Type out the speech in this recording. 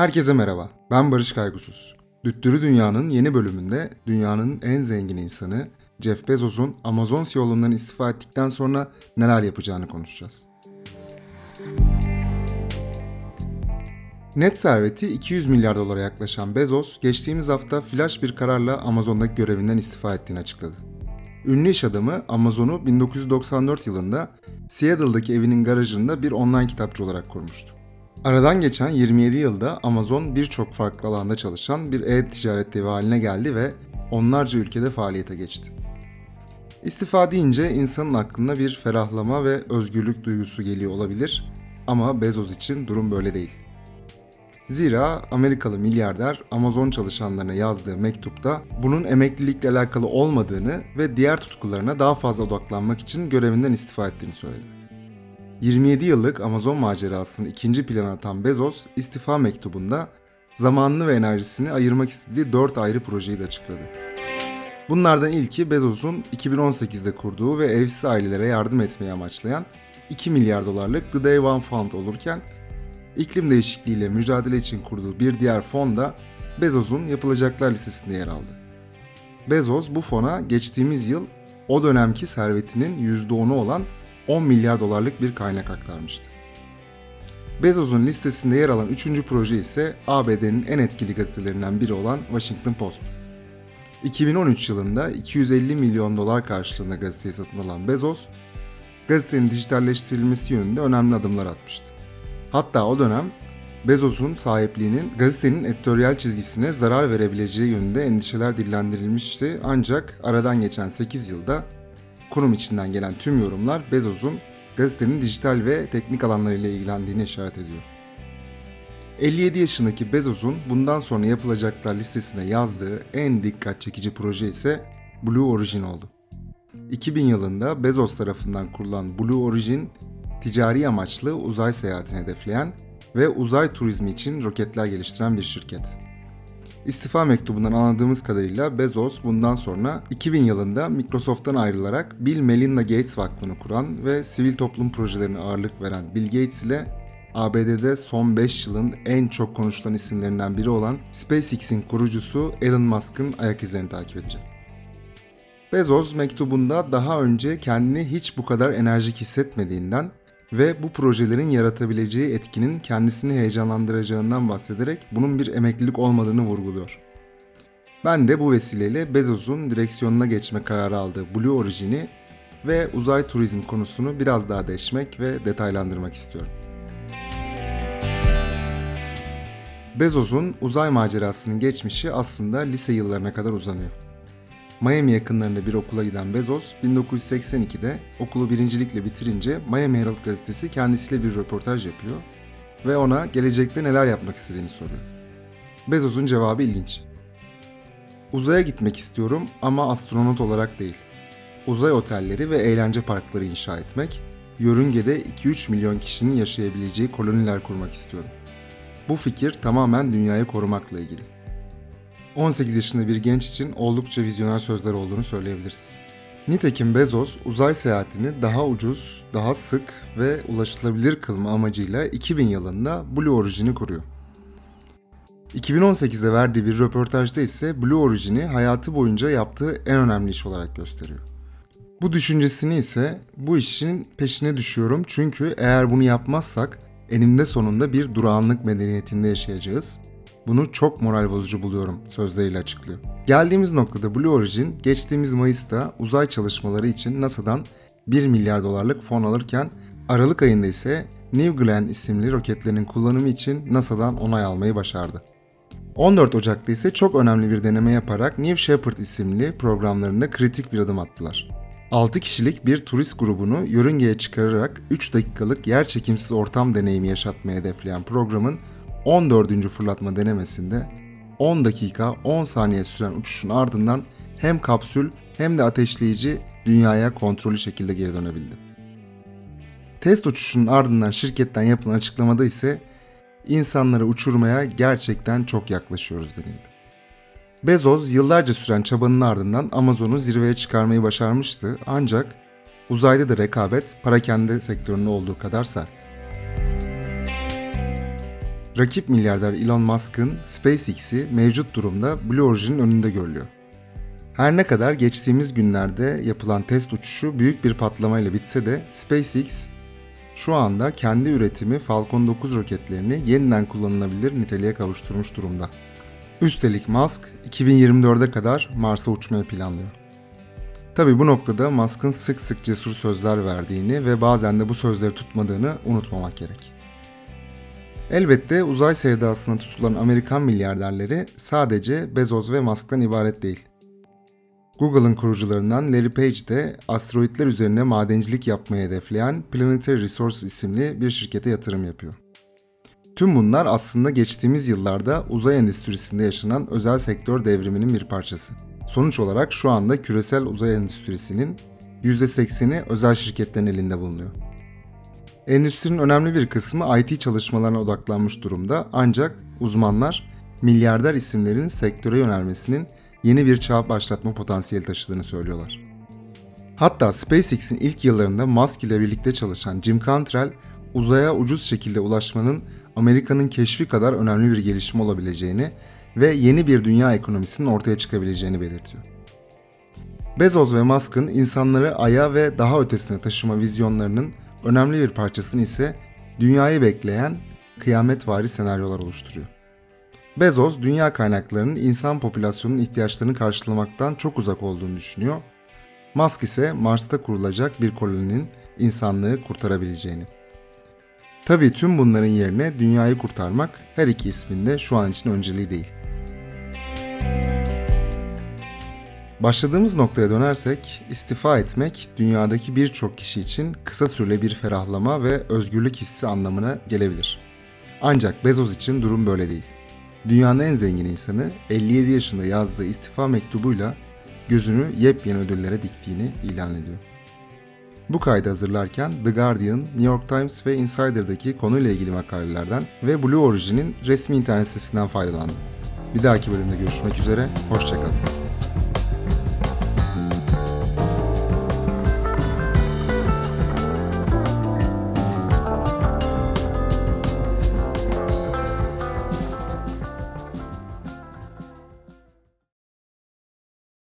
Herkese merhaba, ben Barış Kaygusuz. Düttürü Dünya'nın yeni bölümünde dünyanın en zengin insanı Jeff Bezos'un Amazon CEO'luğundan istifa ettikten sonra neler yapacağını konuşacağız. Net serveti 200 milyar dolara yaklaşan Bezos, geçtiğimiz hafta flash bir kararla Amazon'daki görevinden istifa ettiğini açıkladı. Ünlü iş adamı Amazon'u 1994 yılında Seattle'daki evinin garajında bir online kitapçı olarak kurmuştu. Aradan geçen 27 yılda Amazon birçok farklı alanda çalışan bir e-ticaret devi haline geldi ve onlarca ülkede faaliyete geçti. İstifa deyince insanın aklına bir ferahlama ve özgürlük duygusu geliyor olabilir ama Bezos için durum böyle değil. Zira Amerikalı milyarder Amazon çalışanlarına yazdığı mektupta bunun emeklilikle alakalı olmadığını ve diğer tutkularına daha fazla odaklanmak için görevinden istifa ettiğini söyledi. 27 yıllık Amazon macerasını ikinci plana atan Bezos, istifa mektubunda zamanını ve enerjisini ayırmak istediği 4 ayrı projeyi de açıkladı. Bunlardan ilki Bezos'un 2018'de kurduğu ve evsiz ailelere yardım etmeyi amaçlayan 2 milyar dolarlık The Day One Fund olurken iklim değişikliğiyle mücadele için kurduğu bir diğer fon da Bezos'un yapılacaklar listesinde yer aldı. Bezos bu fona geçtiğimiz yıl o dönemki servetinin %10'u olan 10 milyar dolarlık bir kaynak aktarmıştı. Bezos'un listesinde yer alan üçüncü proje ise ABD'nin en etkili gazetelerinden biri olan Washington Post. 2013 yılında 250 milyon dolar karşılığında gazeteyi satın alan Bezos, gazetenin dijitalleştirilmesi yönünde önemli adımlar atmıştı. Hatta o dönem Bezos'un sahipliğinin gazetenin editoryal çizgisine zarar verebileceği yönünde endişeler dillendirilmişti ancak aradan geçen 8 yılda kurum içinden gelen tüm yorumlar Bezos'un gazetenin dijital ve teknik alanlarıyla ilgilendiğini işaret ediyor. 57 yaşındaki Bezos'un bundan sonra yapılacaklar listesine yazdığı en dikkat çekici proje ise Blue Origin oldu. 2000 yılında Bezos tarafından kurulan Blue Origin, ticari amaçlı uzay seyahatini hedefleyen ve uzay turizmi için roketler geliştiren bir şirket. İstifa mektubundan anladığımız kadarıyla Bezos bundan sonra 2000 yılında Microsoft'tan ayrılarak Bill Melinda Gates Vakfı'nı kuran ve sivil toplum projelerine ağırlık veren Bill Gates ile ABD'de son 5 yılın en çok konuşulan isimlerinden biri olan SpaceX'in kurucusu Elon Musk'ın ayak izlerini takip edecek. Bezos mektubunda daha önce kendini hiç bu kadar enerjik hissetmediğinden ve bu projelerin yaratabileceği etkinin kendisini heyecanlandıracağından bahsederek bunun bir emeklilik olmadığını vurguluyor. Ben de bu vesileyle Bezos'un direksiyonuna geçme kararı aldığı Blue Origin'i ve uzay turizm konusunu biraz daha deşmek ve detaylandırmak istiyorum. Bezos'un uzay macerasının geçmişi aslında lise yıllarına kadar uzanıyor. Miami yakınlarında bir okula giden Bezos, 1982'de okulu birincilikle bitirince Miami Herald gazetesi kendisiyle bir röportaj yapıyor ve ona gelecekte neler yapmak istediğini soruyor. Bezos'un cevabı ilginç. Uzaya gitmek istiyorum ama astronot olarak değil. Uzay otelleri ve eğlence parkları inşa etmek, yörüngede 2-3 milyon kişinin yaşayabileceği koloniler kurmak istiyorum. Bu fikir tamamen dünyayı korumakla ilgili. 18 yaşında bir genç için oldukça vizyoner sözler olduğunu söyleyebiliriz. Nitekim Bezos uzay seyahatini daha ucuz, daha sık ve ulaşılabilir kılma amacıyla 2000 yılında Blue Origin'i kuruyor. 2018'de verdiği bir röportajda ise Blue Origin'i hayatı boyunca yaptığı en önemli iş olarak gösteriyor. Bu düşüncesini ise bu işin peşine düşüyorum çünkü eğer bunu yapmazsak eninde sonunda bir durağanlık medeniyetinde yaşayacağız bunu çok moral bozucu buluyorum sözleriyle açıklıyor. Geldiğimiz noktada Blue Origin geçtiğimiz Mayıs'ta uzay çalışmaları için NASA'dan 1 milyar dolarlık fon alırken Aralık ayında ise New Glenn isimli roketlerin kullanımı için NASA'dan onay almayı başardı. 14 Ocak'ta ise çok önemli bir deneme yaparak New Shepard isimli programlarında kritik bir adım attılar. 6 kişilik bir turist grubunu yörüngeye çıkararak 3 dakikalık yer çekimsiz ortam deneyimi yaşatmaya hedefleyen programın 14. fırlatma denemesinde 10 dakika 10 saniye süren uçuşun ardından hem kapsül hem de ateşleyici dünyaya kontrollü şekilde geri dönebildi. Test uçuşunun ardından şirketten yapılan açıklamada ise insanları uçurmaya gerçekten çok yaklaşıyoruz denildi. Bezos yıllarca süren çabanın ardından Amazon'u zirveye çıkarmayı başarmıştı ancak uzayda da rekabet parakende sektöründe olduğu kadar sert. Rakip milyarder Elon Musk'ın SpaceX'i mevcut durumda Blue Origin'in önünde görülüyor. Her ne kadar geçtiğimiz günlerde yapılan test uçuşu büyük bir patlamayla bitse de SpaceX şu anda kendi üretimi Falcon 9 roketlerini yeniden kullanılabilir niteliğe kavuşturmuş durumda. Üstelik Musk 2024'e kadar Mars'a uçmayı planlıyor. Tabi bu noktada Musk'ın sık sık cesur sözler verdiğini ve bazen de bu sözleri tutmadığını unutmamak gerek. Elbette uzay sevdasına tutulan Amerikan milyarderleri sadece Bezos ve Musk'tan ibaret değil. Google'ın kurucularından Larry Page de asteroitler üzerine madencilik yapmayı hedefleyen Planetary Resources isimli bir şirkete yatırım yapıyor. Tüm bunlar aslında geçtiğimiz yıllarda uzay endüstrisinde yaşanan özel sektör devriminin bir parçası. Sonuç olarak şu anda küresel uzay endüstrisinin %80'i özel şirketlerin elinde bulunuyor. Endüstrinin önemli bir kısmı IT çalışmalarına odaklanmış durumda ancak uzmanlar milyarder isimlerin sektöre yönelmesinin yeni bir çağ başlatma potansiyeli taşıdığını söylüyorlar. Hatta SpaceX'in ilk yıllarında Musk ile birlikte çalışan Jim Cantrell, uzaya ucuz şekilde ulaşmanın Amerika'nın keşfi kadar önemli bir gelişme olabileceğini ve yeni bir dünya ekonomisinin ortaya çıkabileceğini belirtiyor. Bezos ve Musk'ın insanları aya ve daha ötesine taşıma vizyonlarının önemli bir parçasını ise dünyayı bekleyen kıyametvari senaryolar oluşturuyor. Bezos, dünya kaynaklarının insan popülasyonunun ihtiyaçlarını karşılamaktan çok uzak olduğunu düşünüyor. Musk ise Mars'ta kurulacak bir koloninin insanlığı kurtarabileceğini. Tabii tüm bunların yerine dünyayı kurtarmak her iki isminde şu an için önceliği değil. Başladığımız noktaya dönersek, istifa etmek dünyadaki birçok kişi için kısa süreli bir ferahlama ve özgürlük hissi anlamına gelebilir. Ancak Bezos için durum böyle değil. Dünyanın en zengin insanı 57 yaşında yazdığı istifa mektubuyla gözünü yepyeni ödüllere diktiğini ilan ediyor. Bu kaydı hazırlarken The Guardian, New York Times ve Insider'daki konuyla ilgili makalelerden ve Blue Origin'in resmi internet sitesinden faydalandım. Bir dahaki bölümde görüşmek üzere, hoşçakalın.